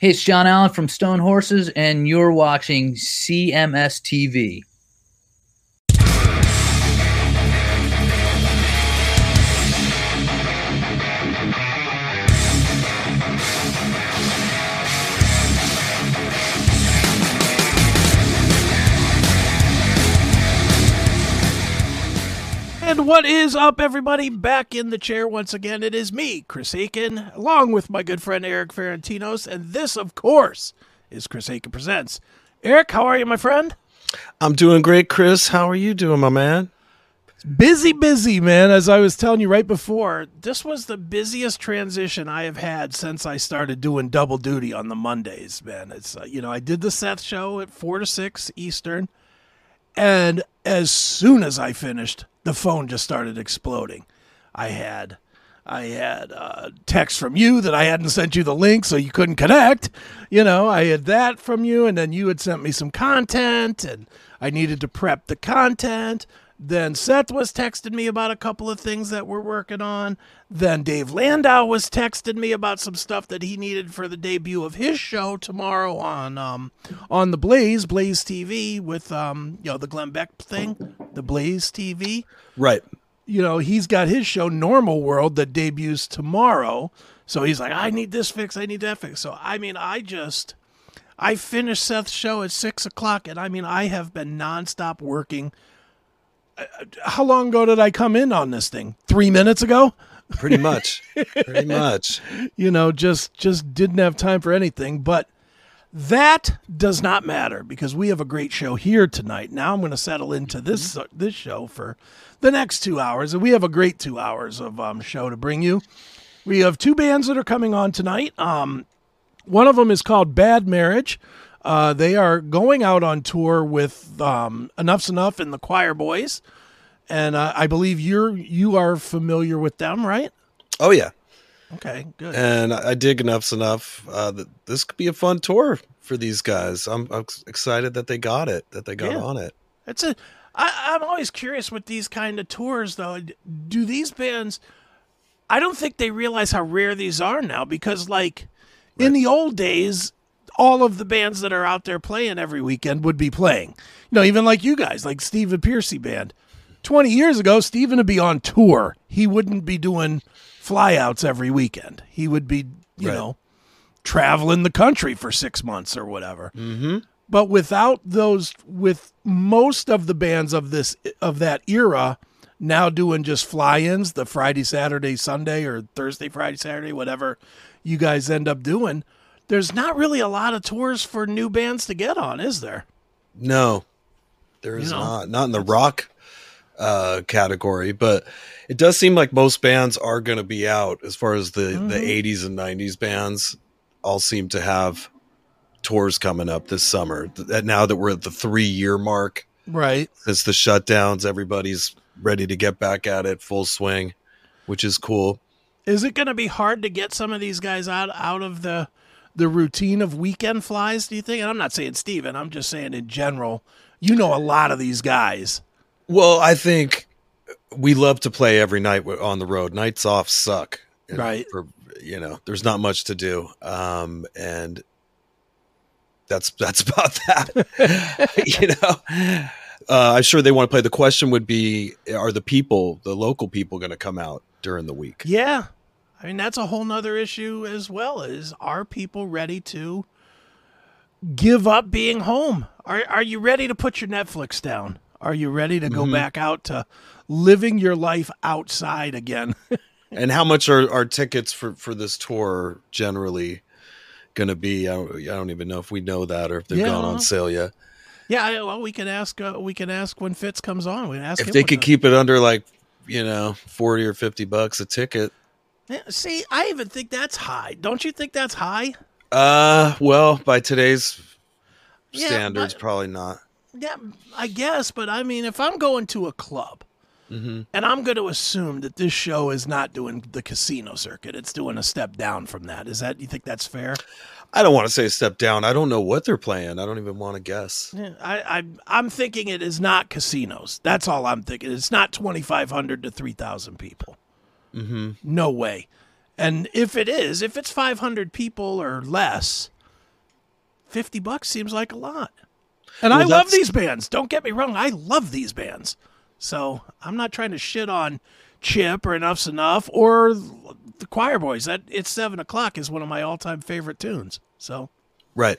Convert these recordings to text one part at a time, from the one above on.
Hey, it's John Allen from Stone Horses, and you're watching CMS TV. What is up, everybody? Back in the chair once again. It is me, Chris Akin, along with my good friend Erik Ferentinos. And this, of course, is Chris Akin Presents. Erik, how are you, my friend? I'm doing great, Chris. How are you doing, my man? Busy, busy, man. As I was telling you right before, this was the busiest transition I have had since I started doing double duty on the Mondays, man. It's, uh, you know, I did the Seth show at 4 to 6 Eastern. And as soon as I finished, the phone just started exploding. I had I had uh, text from you that I hadn't sent you the link, so you couldn't connect. You know, I had that from you, and then you had sent me some content, and I needed to prep the content. Then Seth was texting me about a couple of things that we're working on. Then Dave Landau was texting me about some stuff that he needed for the debut of his show tomorrow on um on the Blaze Blaze TV with um you know the Glenn Beck thing, the Blaze TV Right. you know, he's got his show Normal World that debuts tomorrow. So he's like, I need this fix, I need that fix. So I mean, I just I finished Seth's show at six o'clock, and I mean, I have been nonstop working. Uh, How long ago did I come in on this thing? Three minutes ago. Pretty much. Pretty much. You know, just just didn't have time for anything. But that does not matter because we have a great show here tonight. Now I'm going to settle into this this show for the next two hours, and we have a great two hours of um, show to bring you. We have two bands that are coming on tonight. Um, one of them is called Bad Marriage. Uh, they are going out on tour with um, Enuff Z'Nuff and the Choir Boys, and uh, I believe you're you are familiar with them, right? Oh yeah. Okay, good. And I dig Enuff Z'Nuff. Uh, that this could be a fun tour for these guys. I'm, I'm excited that they got it. That they got Yeah. on it. It's a. I, I'm always curious with these kind of tours, though. Do these bands? I don't think they realize how rare these are now because, like, in the old days, all of the bands that are out there playing every weekend would be playing. You know, even like you guys, like Stephen Pearcy band. Twenty years ago, Stephen would be on tour. He wouldn't be doing flyouts every weekend. He would be, you Right. know, traveling the country for six months or whatever. Mm-hmm. But without those, with most of the bands of this of that era now doing just fly-ins, the Friday, Saturday, Sunday, or Thursday, Friday, Saturday, whatever you guys end up doing. There's not really a lot of tours for new bands to get on, is there? No, there is You know, not. Not in the rock uh, category, but it does seem like most bands are going to be out. As far as the the 80s and 90s bands, all seem to have tours coming up this summer. That now that we're at the three year mark Right. since the shutdowns, everybody's ready to get back at it full swing, which is cool. Is it going to be hard to get some of these guys out out of the the routine of weekend flies? Do you think? And I'm not saying Steven, I'm just saying in general. You know a lot of these guys. Well, I think we love to play every night on the road. Nights off suck, Right. For you know, there's not much to do, um, and that's that's about that. you know, uh, I'm sure they want to play. The question would be: Are the people, the local people, going to come out during the week? Yeah. I mean, that's a whole nother issue as well. Is are people ready to give up being home? Are are you ready to put your Netflix down? Are you ready to go back out to living your life outside again? And how much are, are tickets for, for this tour generally going to be? I don't, I don't even know if we know that or if they've Yeah, gone on sale yet. yeah, well, we can ask. Uh, we can ask when Fitz comes on. We can ask If they could keep it under like, you know, 40 or 50 bucks a ticket. Yeah, see, I even think that's high. Don't you think that's high? Uh, well, by today's Yeah, standards, but- probably not. Yeah, I guess, but I mean, if I'm going to a club Mm-hmm. and I'm going to assume that this show is not doing the casino circuit, it's doing a step down from that. Is that you think that's fair? I don't want to say step down. I don't know what they're playing. I don't even want to guess. Yeah, I, I I'm thinking it is not casinos. That's all I'm thinking. It's not 2,500 to 3,000 people. Mm-hmm. No way. And if it is, if it's 500 people or less, 50 bucks seems like a lot. And Well, I love these bands. Don't get me wrong. I love these bands. So I'm not trying to shit on Chip or Enuff Z'Nuff or the Choir Boys. That It's 7 o'clock is one of my all time favorite tunes. So, Right.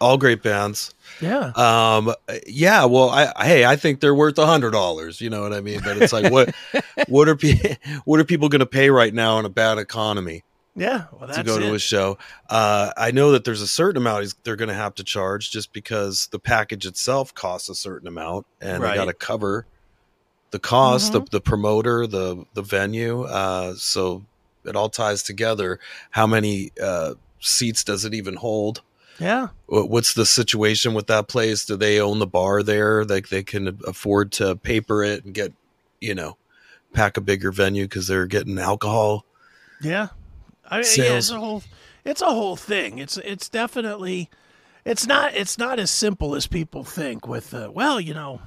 All great bands. yeah. Um, yeah. Well, I, hey, I think they're worth a hundred dollars. You know what I mean? But it's like, what, what are pe- what are people going to pay right now in a bad economy yeah. Well, that's to go it. to a show? Uh, I know that there's a certain amount they're going to have to charge just because the package itself costs a certain amount, and Right. they got to cover the cost, Mm-hmm. the the promoter, the the venue. Uh, so it all ties together. How many uh, seats does it even hold? Yeah. What's the situation with that place? Do they own the bar there? Like they can afford to paper it and get, you know, pack a bigger venue because they're getting alcohol. Yeah, I mean, yeah, it's a whole, it's a whole thing. It's it's definitely, it's not it's not as simple as people think. With uh, well, you know,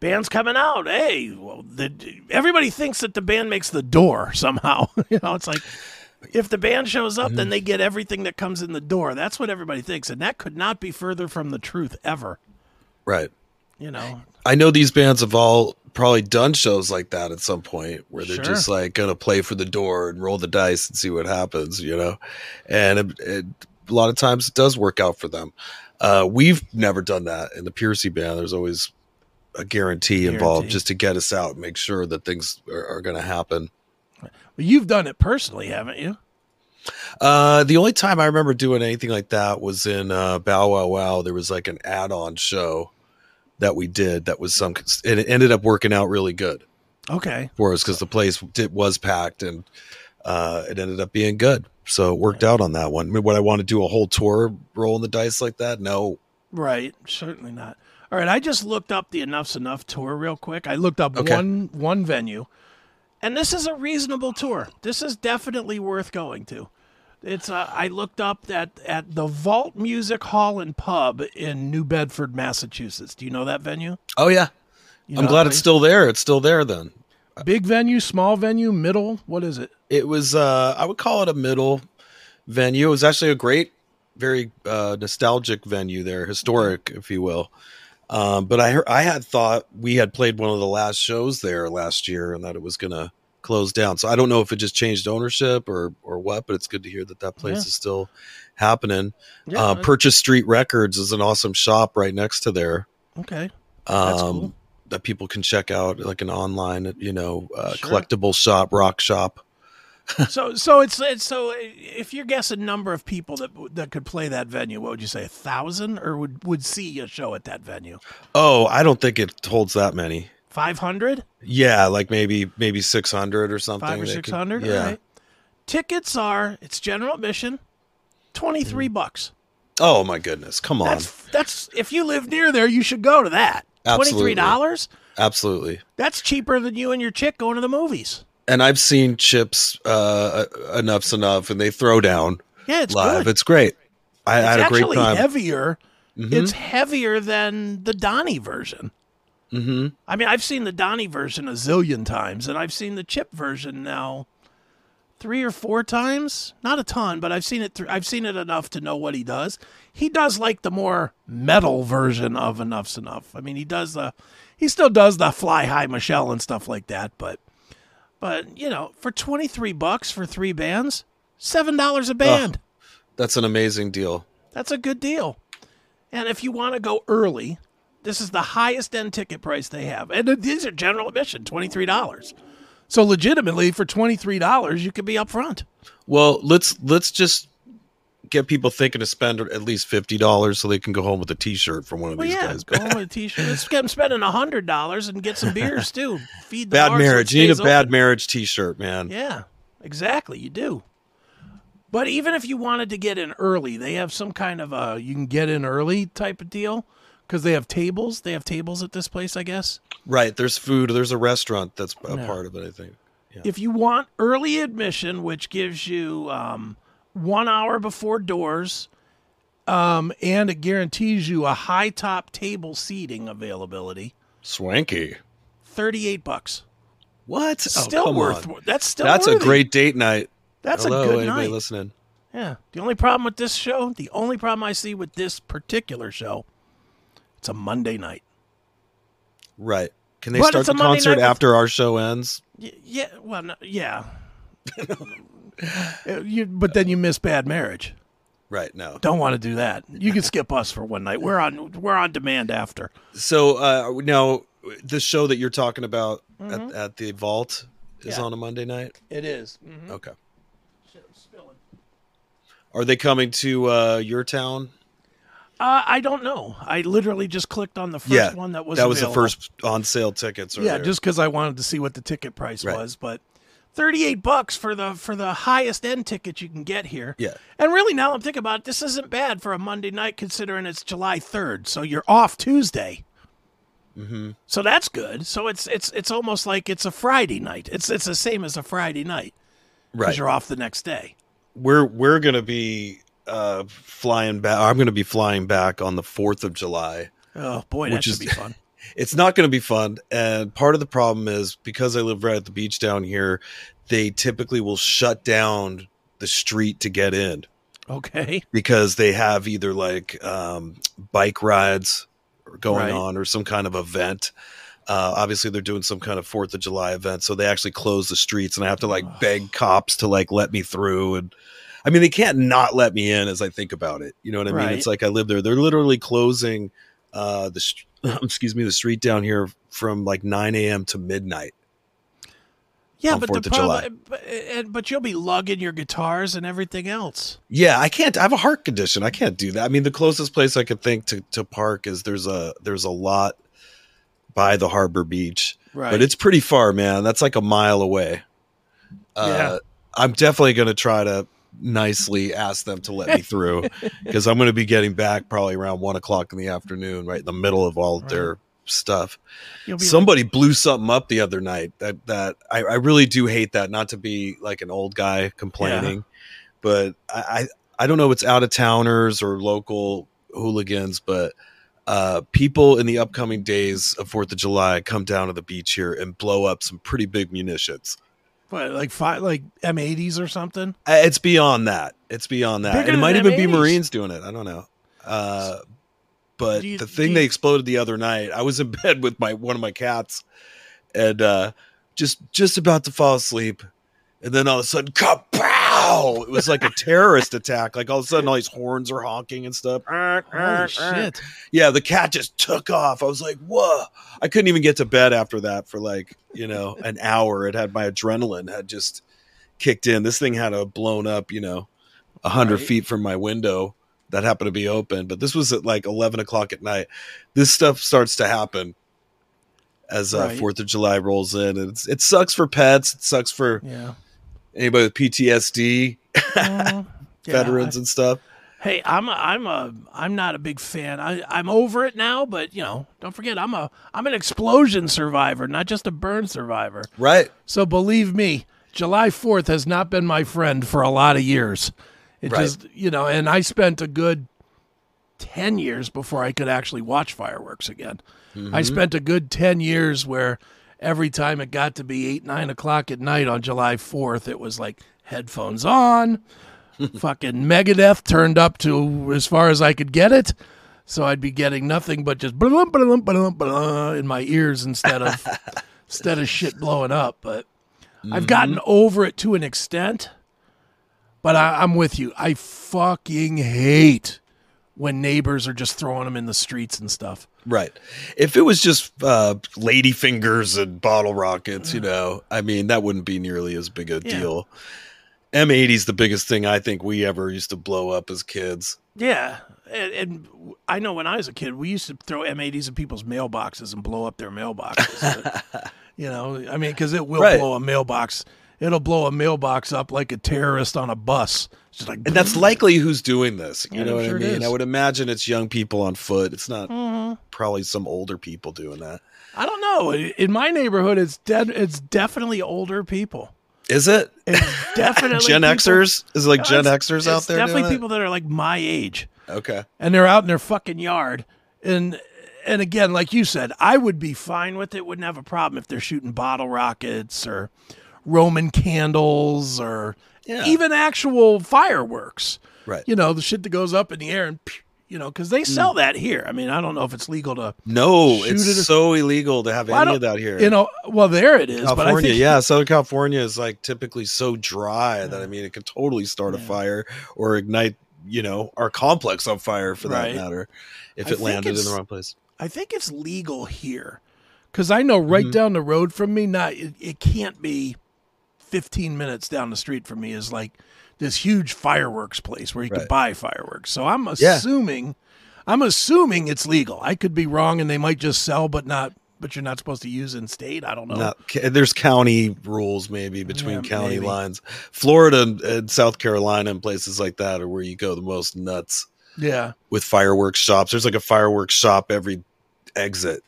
bands coming out. Hey, well, the everybody thinks that the band makes the door somehow. you know, it's like if the band shows up, then they get everything that comes in the door. That's what everybody thinks, and that could not be further from the truth ever. Right. You know, I know these bands have all probably done shows like that at some point where they're Sure. just like going to play for the door and roll the dice and see what happens, you know? And it, it, a lot of times it does work out for them. Uh, we've never done that in the Pearcy band. There's always a guarantee, involved Guarantee. just to get us out and make sure that things are, are going to happen. Well, you've done it personally, haven't you? Uh, the only time I remember doing anything like that was in uh, Bow Wow Wow. There was like an add-on show that we did that was some, and it ended up working out really good Okay. for us because the place did, was packed and uh, it ended up being good. So it worked out on that one. I mean, would I want to do a whole tour rolling the dice like that? No. Right, certainly not. All right, I just looked up the Enuff Z'Nuff tour real quick. I looked up Okay. one one venue, and this is a reasonable tour. This is definitely worth going to. It's uh, I looked up at at the Vault Music Hall and Pub in New Bedford, Massachusetts. Do you know that venue? Oh yeah. You I'm know glad that it's still there. It's still there then. big venue, small venue, middle. What is it? It was uh I would call it a middle venue. It was actually a great, very uh nostalgic venue there, historic, if you will. Um, but I heard, I had thought we had played one of the last shows there last year and that it was gonna close down. So I don't know if it just changed ownership or or what, but it's good to hear that that place Yeah. is still happening. Yeah, uh, Purchase Street Records is an awesome shop right next to there. okay. Um, That's cool. That people can check out, like an online, you know, uh, Sure. collectible shop, rock shop. So so it's it's so if you're guessing number of people that that could play that venue, what would you say? A thousand, or would would see a show at that venue? Oh, I don't think it holds that many. Five hundred. Yeah, like maybe maybe six hundred or something. five or six could- Yeah. Right. Tickets are it's general admission, twenty three mm. bucks. Oh my goodness! Come on. That's that's if you live near there, you should go to that. Twenty three dollars. Absolutely. That's cheaper than you and your chick going to the movies. And I've seen Chips uh, Enuff Z'Nuff, and they throw down Yeah, it's live. good. It's great. I It's had a great actually time. heavier. Mhm. It's heavier than the Donnie version. Mm-hmm. I mean, I've seen the Donnie version a zillion times, and I've seen the Chip version now three or four times. Not a ton, but I've seen it. Th- I've seen it enough to know what he does. He does like the more metal version of Enuff Z'Nuff. I mean, he does the. He still does the Fly High Michelle and stuff like that, but, but you know, for twenty three bucks for three bands, seven dollars a band. That's an amazing deal. That's a good deal. And if you want to go early, this is the highest end ticket price they have. And these are general admission, $23. So legitimately for $23, you could be up front. Well, let's let's just get people thinking to spend at least fifty dollars so they can go home with a T-shirt from one of Well, these yeah, guys. go home with a t-shirt. Let's get them spending $100 and get some beers too. Feed the bad so marriage. you need a stays bad marriage T-shirt, man. Yeah, exactly. You do. But even if you wanted to get in early, they have some kind of a you can get in early type of deal because they have tables. They have tables at this place, I guess. Right. There's food. There's a restaurant that's a Yeah. part of it. I think. If you want early admission, which gives you um, one hour before doors, um, and it guarantees you a high top table seating availability, Swanky. thirty-eight bucks. What? Still oh, worth. on. That's still. That's a great date night. That's Hello, a good anybody night. listening? Yeah. The only problem with this show, the only problem I see with this particular show, it's a Monday night. Right. Can they But start the Monday concert night with- after our show ends? Y- yeah. Well, no, yeah. Uh, you, but then you miss Bad Marriage. Right. No. Don't want to do that. You can skip us for one night. We're on. We're on demand after. So uh, now the show that you're talking about at, at the Vault is Mm-hmm. Yeah. on a Monday night. It is. Okay. Are they coming to uh, your town? Uh, I don't know. I literally just clicked on the first yeah, one that was that was the first on sale tickets. Yeah, earlier. just because I wanted to see what the ticket price Right. was, but thirty-eight bucks for the for the highest end ticket you can get here. Yeah. and really, now I'm thinking about it, this isn't bad for a Monday night, considering it's July third, so you're off Tuesday. Mm-hmm. So that's good. So it's it's it's almost like it's a Friday night. It's it's the same as a Friday night because right. you're off the next day. We're we're gonna be uh, flying back. I'm gonna be flying back on the Fourth of July. Oh boy, that Which should is- be fun. It's not going to be fun, and part of the problem is because I live right at the beach down here. They typically will shut down the street to get in. Okay. because they have either like um, bike rides going Right. on or some kind of event. Uh, obviously, they're doing some kind of Fourth of July event, so they actually close the streets, and I have to like beg cops to like let me through. And I mean, they can't not let me in as I think about it. You know what I mean? It's like I live there. They're literally closing uh, the st- excuse me the street down here from like 9 a.m. to midnight. Yeah, but 4th the problem, but, and, but you'll be lugging your guitars and everything else. Yeah, I can't. I have a heart condition. I can't do that. I mean, the closest place I could think to, to park is there's a there's a lot by the harbor beach, Right. but it's pretty far, man. That's like a mile away. Uh, Yeah. I'm definitely going to try to nicely ask them to let me through because I'm going to be getting back probably around one o'clock in the afternoon, right in the middle of all their stuff. Somebody blew something up the other night. That that I, I really do hate that. Not to be like an old guy complaining, but I, I I don't know. if It's out of towners or local hooligans, but uh, people in the upcoming days of Fourth of July come down to the beach here and blow up some pretty big munitions. What, like five, like M80s or something? Uh, It's beyond that. It's beyond that. Bigger And it might even be M80s. Marines doing it. I don't know. Uh, but Do you- the do thing you- they exploded the other night, I was in bed with my one of my cats, and uh, just just about to fall asleep, and then all of a sudden, kapow! It was like a terrorist attack. Like all of a sudden, all these horns are honking and stuff. Holy shit! Yeah, the cat just took off. I was like, whoa. I couldn't even get to bed after that for like, you know, an hour. It had my adrenaline had just kicked in. This thing had a blown up, you know, a hundred Right. feet from my window that happened to be open. But this was at like 11 o'clock at night. This stuff starts to happen as uh, Right. 4th of July rolls in. And it's, it sucks for pets. It sucks for Yeah. Anybody with PTSD. Mm, yeah, veterans I- and stuff. hey, I'm a, I'm a I'm not a big fan. I I'm over it now, but you know, don't forget, I'm a I'm an explosion survivor, not just a burn survivor. Right. So believe me, July 4th has not been my friend for a lot of years. It Right. just, you know, and I spent a good 10 years before I could actually watch fireworks again. I mm-hmm. spent a good 10 years where every time it got to be 8, 9 o'clock at night on July 4th, it was like headphones on, fucking Megadeth turned up to as far as I could get it. So I'd be getting nothing but just blah, blah, blah, blah, blah in my ears instead of instead of shit blowing up. But I've mm-hmm. gotten over it to an extent. But I, I'm with you. I fucking hate when neighbors are just throwing them in the streets and stuff. Right. If it was just uh, lady fingers and bottle rockets, you know, I mean, that wouldn't be nearly as big a Yeah. deal. M80 is the biggest thing I think we ever used to blow up as kids. Yeah, and, and I know when I was a kid, we used to throw M80s in people's mailboxes and blow up their mailboxes. you know, I mean, because it will Right. blow a mailbox. It'll blow a mailbox up like a terrorist on a bus. Just like, And that's likely who's doing this. You Yeah, know I'm what sure I mean? Mm-hmm. I would imagine it's young people on foot. It's not probably some older people doing that. I don't know. In my neighborhood, it's dead. It's definitely older people. Is it? It's definitely Gen people- Xers? Is it like Gen Xers out there? Definitely people that are like my age. Okay. and they're out in their fucking yard and and again like you said i would be fine with it wouldn't have a problem if they're shooting bottle rockets or roman candles or Yeah. even actual fireworks. Right. You know, the shit that goes up in the air and you know, because they sell Mm. that here. I mean, I don't know if it's legal to, No, it's it- so illegal to have Well, any of that here. you know, well, there it is. but I California, think, yeah, Southern California is like typically so dry that I mean it could totally start a fire or ignite, you know, our complex on fire for Right. that matter, if I it landed in the wrong place. I think it's legal here because I know right Mhm. down the road from me. Not it, it can't be fifteen minutes down the street from me is like this huge fireworks place where you can buy fireworks. So I'm Yeah. assuming, I'm assuming it's legal. I could be wrong, and they might just sell, but not. But you're not supposed to use in state. I don't know. Not, there's county rules maybe between Yeah, county maybe. lines. Florida and, and South Carolina and places like that are where you go the most nuts Yeah, with fireworks shops. There's like a fireworks shop every exit.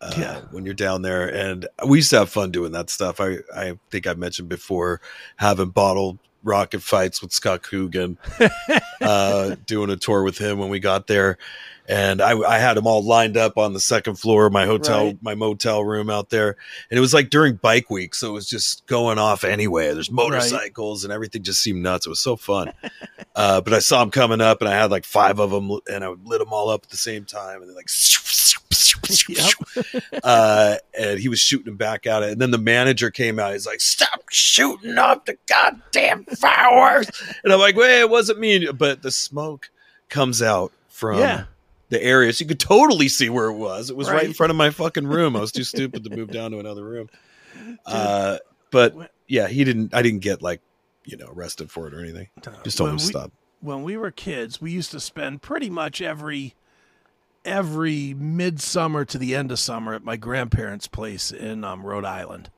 Uh, Yeah. when you're down there and we used to have fun doing that stuff. I, I think I mentioned before having bottle rocket fights with Scott Coogan, uh, doing a tour with him when we got there. And I, I had them all lined up on the second floor of my hotel, Right. my motel room out there. And it was like during bike week. So it was just going off anyway. There's motorcycles and everything just seemed nuts. It was so fun. uh, but I saw them coming up and I had like five of them and I lit them all up at the same time. And they're like, uh, and he was shooting back at it. And then the manager came out. He's like, "Stop shooting up the goddamn fireworks!" and I'm like, "Wait, it wasn't me." But the smoke comes out from yeah. the area, so you could totally see where it was. It was right, in front of my fucking room. I was too stupid to move down to another room. Uh, but yeah, he didn't. I didn't get like you know arrested for it or anything. Just told When him to we- stop. when we were kids, we used to spend pretty much every every midsummer to the end of summer at my grandparents' place in um, Rhode Island,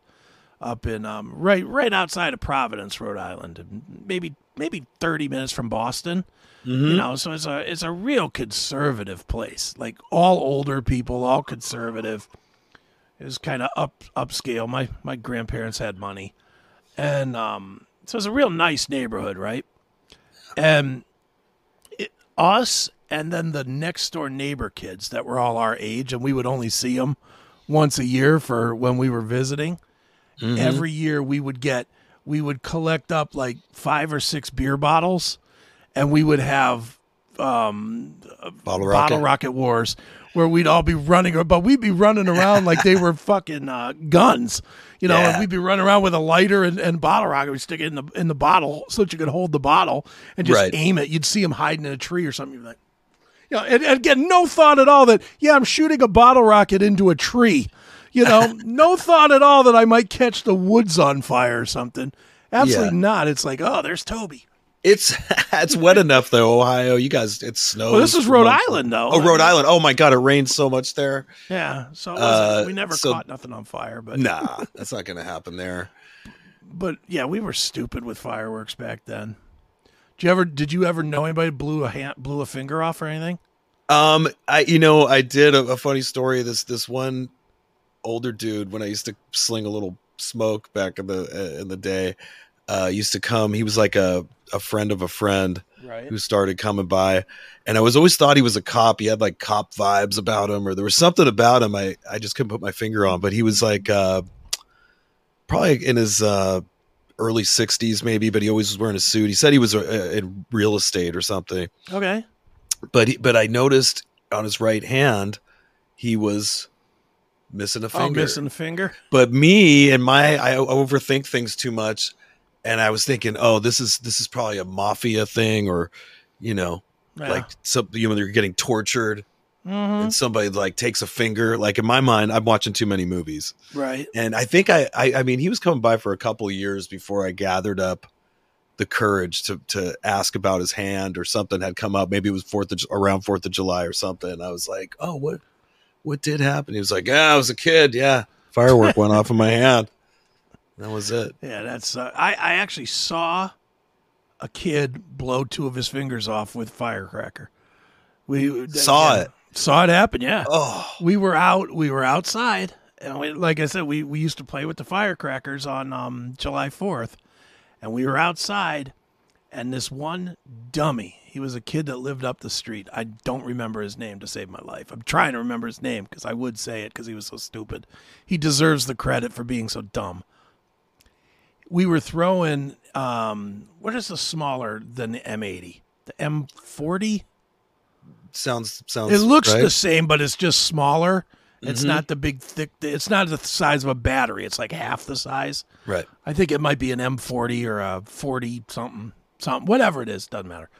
up in um, right right outside of Providence, Rhode Island, maybe maybe thirty minutes from Boston. Mm-hmm. You know, so it's a it's a real conservative place. Like all older people, all conservative. It was kind of up upscale. My my grandparents had money, and um, so it's a real nice neighborhood, right? And us and then the next door neighbor kids that were all our age, and we would only see them once a year for when we were visiting. Mm-hmm. Every year we would get we would collect up like five or six beer bottles, and we would have um, Bottle rocket. bottle rocket wars where we'd all be running but we'd be running around like they were fucking uh, guns you know Yeah. and we'd be running around with a lighter and, and bottle rocket. We'd stick it in the in the bottle so that you could hold the bottle and just Right. aim it. You'd see them hiding in a tree or something. You'd be like you know, and, and again no thought at all that yeah i'm shooting a bottle rocket into a tree. You know no thought at all that i might catch the woods on fire or something. Absolutely Yeah. not. It's like oh there's toby It's it's wet enough though, Ohio. You guys, it snows. well this is rhode months. island though Oh, Rhode Island. Oh my god, it rains so much there. yeah so Uh, we never so- caught nothing on fire but Nah, that's not gonna happen there. But yeah, we were stupid with fireworks back then. Did you ever? Did you ever know anybody blew a hand, blew a finger off or anything? Um, I you know I did a, a funny story. This this one older dude when I used to sling a little smoke back in the uh, in the day, uh, used to come. He was like a a friend of a friend Right. who started coming by, and I was always thought he was a cop. He had like cop vibes about him, or there was something about him I I just couldn't put my finger on. But he was like uh, probably in his uh, early sixties maybe, but he always was wearing a suit. He said he was uh, in real estate or something Okay. but he, but I noticed on his right hand he was missing a Oh, finger. missing a finger. But me and my I overthink things too much, and I was thinking, oh, this is this is probably a mafia thing, or you know, Yeah. like some you know they're getting tortured, Mhm. and somebody like takes a finger. Like in my mind, I'm watching too many movies, right. and I think I I, I mean he was coming by for a couple of years before I gathered up the courage to to ask about his hand or something had come up. Maybe it was fourth of, around Fourth of July or something. I was like, oh, what what did happen? He was like, yeah, I was a kid. Yeah, firework went off in my hand. That was it. Yeah, that's. Uh, I I actually saw a kid blow two of his fingers off with firecracker. We Saw yeah, it. Saw it happen. Yeah. Oh, we were out we were outside and we, like i said we, we used to play with the firecrackers on um, july 4th and we were outside and this one dummy he was a kid that lived up the street i don't remember his name to save my life i'm trying to remember his name because i would say it because he was so stupid he deserves the credit for being so dumb we were throwing um, what is the smaller than the M80? The M40. Sounds sounds. It looks right? the same, but it's just smaller. It's Mhm. not the big thick. It's not the size of a battery. It's like half the size. right. I think it might be an M40 or a 40 something, something, whatever it is, doesn't matter.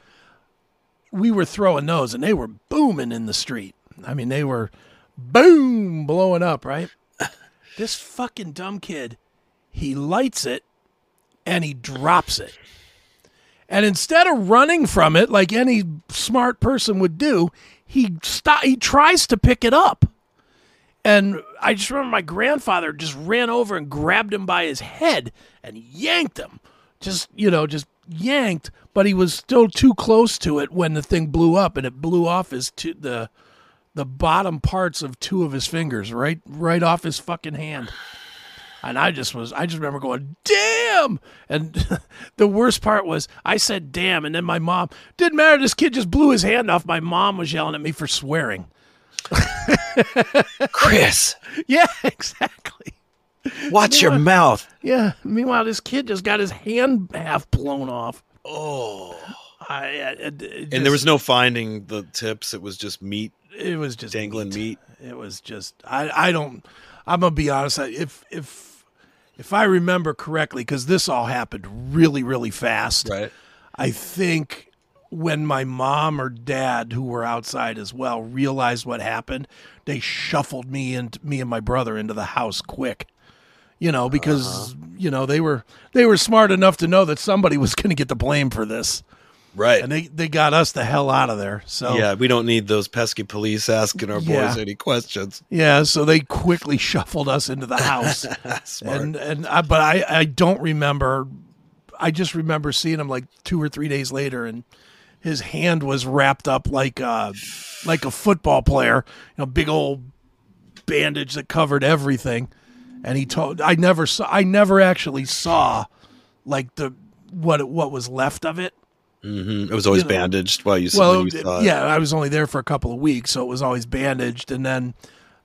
We were throwing those and they were booming in the street. I mean, they were boom blowing up, right? this fucking dumb kid, he lights it and he drops it. And instead of running from it like any smart person would do, he he tries to pick it up. And I just remember my grandfather just ran over and grabbed him by his head and yanked him. Just, you know, just yanked, but he was still too close to it when the thing blew up and it blew off his the the bottom parts of two of his fingers, right right off his fucking hand. And I just was I just remember going, "Damn!" And the worst part was I said, "Damn," and then my mom, didn't matter this kid just blew his hand off. My mom was yelling at me for swearing. Chris, Yeah, exactly. watch your mouth. Yeah. Meanwhile, this kid just got his hand half blown off. Oh. I, I it, it And there was no finding the tips. It was just meat, it was just dangling meat. It was just I I don't I'm gonna be honest. If if if I remember correctly, because this all happened really really fast. Right. I think when my mom or dad, who were outside as well, realized what happened, they shuffled me and me and my brother into the house quick. You know, because uh-huh. you know they were they were smart enough to know that somebody was going to get the blame for this, Right. and they they got us the hell out of there. So yeah, we don't need those pesky police asking our boys any questions. yeah, so they quickly shuffled us into the house. And and I, but I I don't remember. I just remember seeing him like two or three days later, and his hand was wrapped up like uh like a football player, you know, big old bandage that covered everything. And he told I never saw I never actually saw like the what what was left of it. Hmm It was always you know, bandaged while you, Well, you saw it. yeah, I was only there for a couple of weeks, so it was always bandaged. And then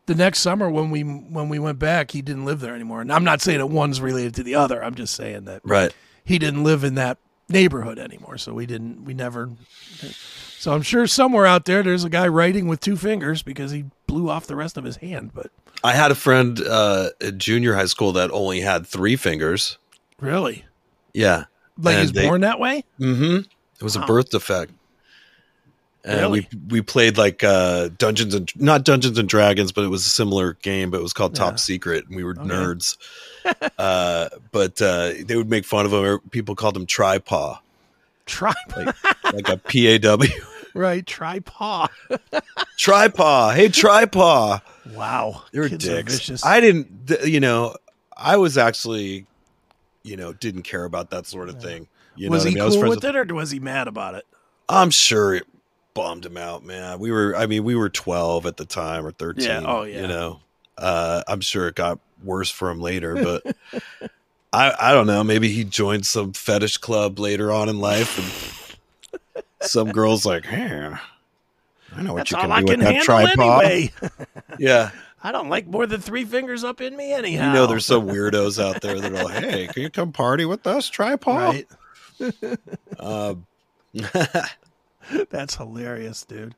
the next summer, when we when we went back, he didn't live there anymore. And I'm not saying that one's related to the other. I'm just saying that Right. he didn't live in that neighborhood anymore. So we didn't. We never. So I'm sure somewhere out there, there's a guy writing with two fingers because he blew off the rest of his hand. But I had a friend uh, at junior high school that only had three fingers. really, Yeah. like And he's they- born that way. Mm-hmm. It was a birth defect. And Really? we we played like uh Dungeons and not Dungeons and Dragons, but it was a similar game, but it was called Yeah. Top Secret, and we were Okay. nerds. uh, but uh, they would make fun of him. People called him Tripaw, Try like a P A W. right, try paw. Tripaw, hey Tripaw. Wow, They were Kids are dicks. I didn't, you know, I was actually, you know, didn't care about that sort of thing. You was know, he I mean? I was cool with it, or was he mad about it? I'm sure it bummed him out, man. We were, I mean, we were 12 at the time or 13. Yeah, oh, yeah. You know, uh, I'm sure it got worse for him later, but I, I don't know. Maybe he joined some fetish club later on in life, and some girls like, hey, I know what That's you can I do can with that handle tripod. anyway. Yeah, I don't like more than three fingers up in me anyhow. you know, there's some weirdos out there that are like, hey, can you come party with us, tripod? right. Um, That's hilarious, dude.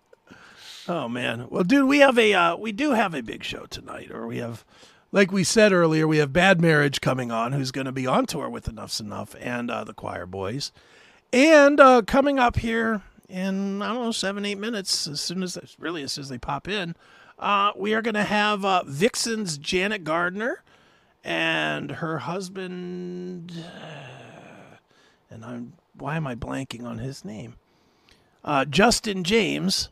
Oh man. Well, dude, we have a uh, we do have a big show tonight, or we have, like we said earlier, we have Bad Marriage coming on, who's going to be on tour with Enuff Z'Nuff and uh, the Choir Boys, and uh, coming up here in I don't know seven eight minutes, as soon as really as soon as they pop in, uh, we are going to have uh, Vixen's Janet Gardner and her husband, and I'm why am I blanking on his name? Uh, Justin James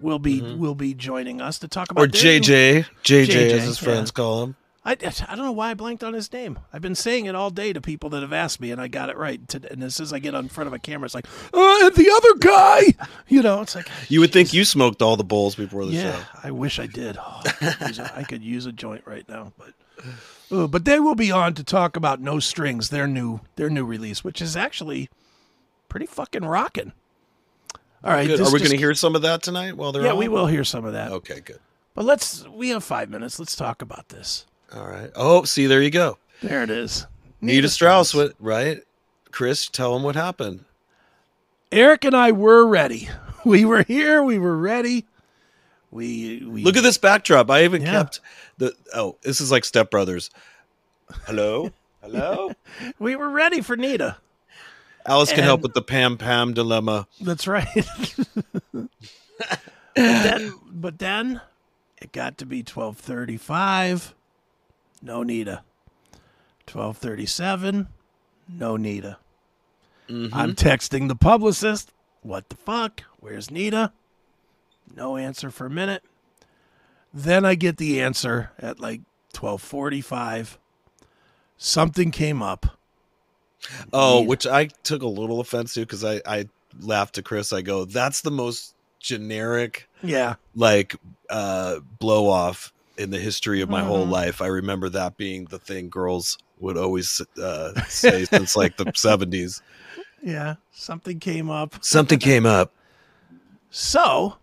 will be will be joining us to talk about or JJ, JJ, JJ, as his friends yeah. call him. I, I don't know why I blanked on his name. I've been saying it all day to people that have asked me, and I got it right. And as soon as I get in front of a camera, it's like, uh, and the other guy, you know, it's like, You would think you smoked all the bowls before the yeah, show. I wish I did. Oh, I, could a, I could use a joint right now, but. Uh, but they will be on to talk about No Strings, their new their new release, which is actually pretty fucking rocking. All right, Good. Are we going to hear some of that tonight while they're Yeah, on? we will hear some of that. Okay, good. But let's we have five minutes. Let's talk about this. All right. Oh, see, there you go. There it is. Nita Strauss, what, right? Chris, tell them what happened. Erik and I were ready. We were here. We were ready. We, we Look at this backdrop. I even Yeah. kept the. Oh, this is like Step Brothers. Hello, hello. we were ready for Nita. Alice can help with the Pam Pam dilemma. That's right. but then, but then it got to be twelve thirty-five. No Nita. Twelve thirty-seven. No Nita. Mm-hmm. I'm texting the publicist. What the fuck? Where's Nita? No answer for a minute. Then I get the answer at like twelve forty-five. Something came up. Oh, which I took a little offense to because I I laughed to Chris. I go, that's the most generic Yeah. like uh blow off in the history of my whole Mhm. life. I remember that being the thing girls would always uh, say since like the seventies. Yeah. Something came up. Something came up. So,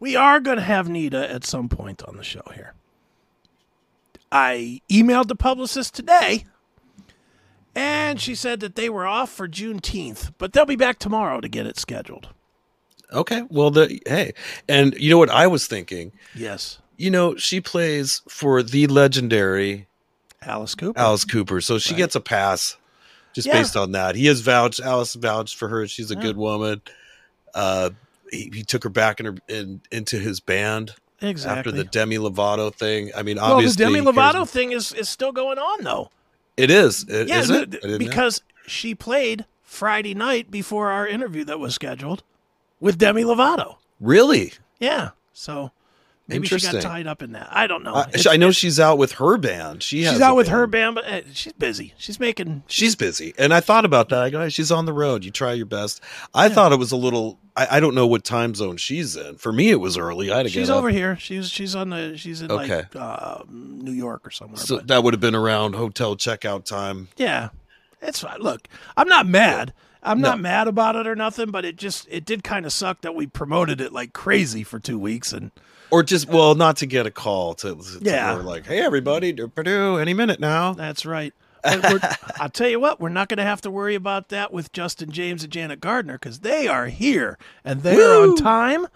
we are going to have Nita at some point on the show here. I emailed the publicist today, and she said that they were off for Juneteenth, but they'll be back tomorrow to get it scheduled. Okay, well the hey, and you know what I was thinking. Yes, You know she plays for the legendary Alice Cooper. Alice Cooper, so she Right. gets a pass just Yeah. based on that. He has vouched. Alice vouched for her. She's a Yeah. good woman. Uh, he, he took her back in, her, in into his band exactly. after the Demi Lovato thing. I mean, obviously, well, the Demi Lovato thing is, is still going on, though. It is. It, Yeah, is it? th- know. because she played Friday night before our interview that was scheduled with Demi Lovato. really, Yeah. So maybe she got tied up in that. I don't know. I, I know she's out with her band. She she's out with band. her band, but uh, she's busy. She's making. She's busy, and I thought about that. I go, "Hey, she's on the road. You try your best. I Yeah. thought it was a little. I, I don't know what time zone she's in. For me, it was early. I had to She's get up. over here. She's she's on the. She's in Okay. like uh, New York or somewhere. So but that would have been around hotel checkout time. yeah, it's fine. Look, I'm not mad. I'm No. not mad about it or nothing, but it just it did kind of suck that we promoted it like crazy for two weeks and Or just well, not to get a call to, to Yeah. where like, hey everybody, to Purdue any minute now. That's right. I'll tell you what, we're not going to have to worry about that with Justin James and Janet Gardner because they are here and they are on time.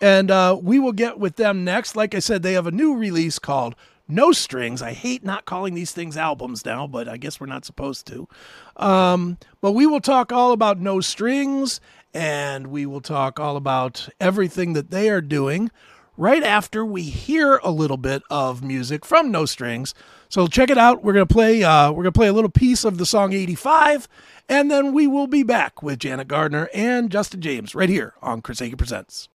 And uh, we will get with them next. Like I said, they have a new release called No Strings. I hate not calling these things albums now, but I guess we're not supposed to. Um, but we will talk all about No Strings and we will talk all about everything that they are doing right after we hear a little bit of music from No Strings. So check it out. We're gonna play. Uh, we're gonna play a little piece of the song "85," and then we will be back with Janet Gardner and Justin James right here on Chris Akin Presents.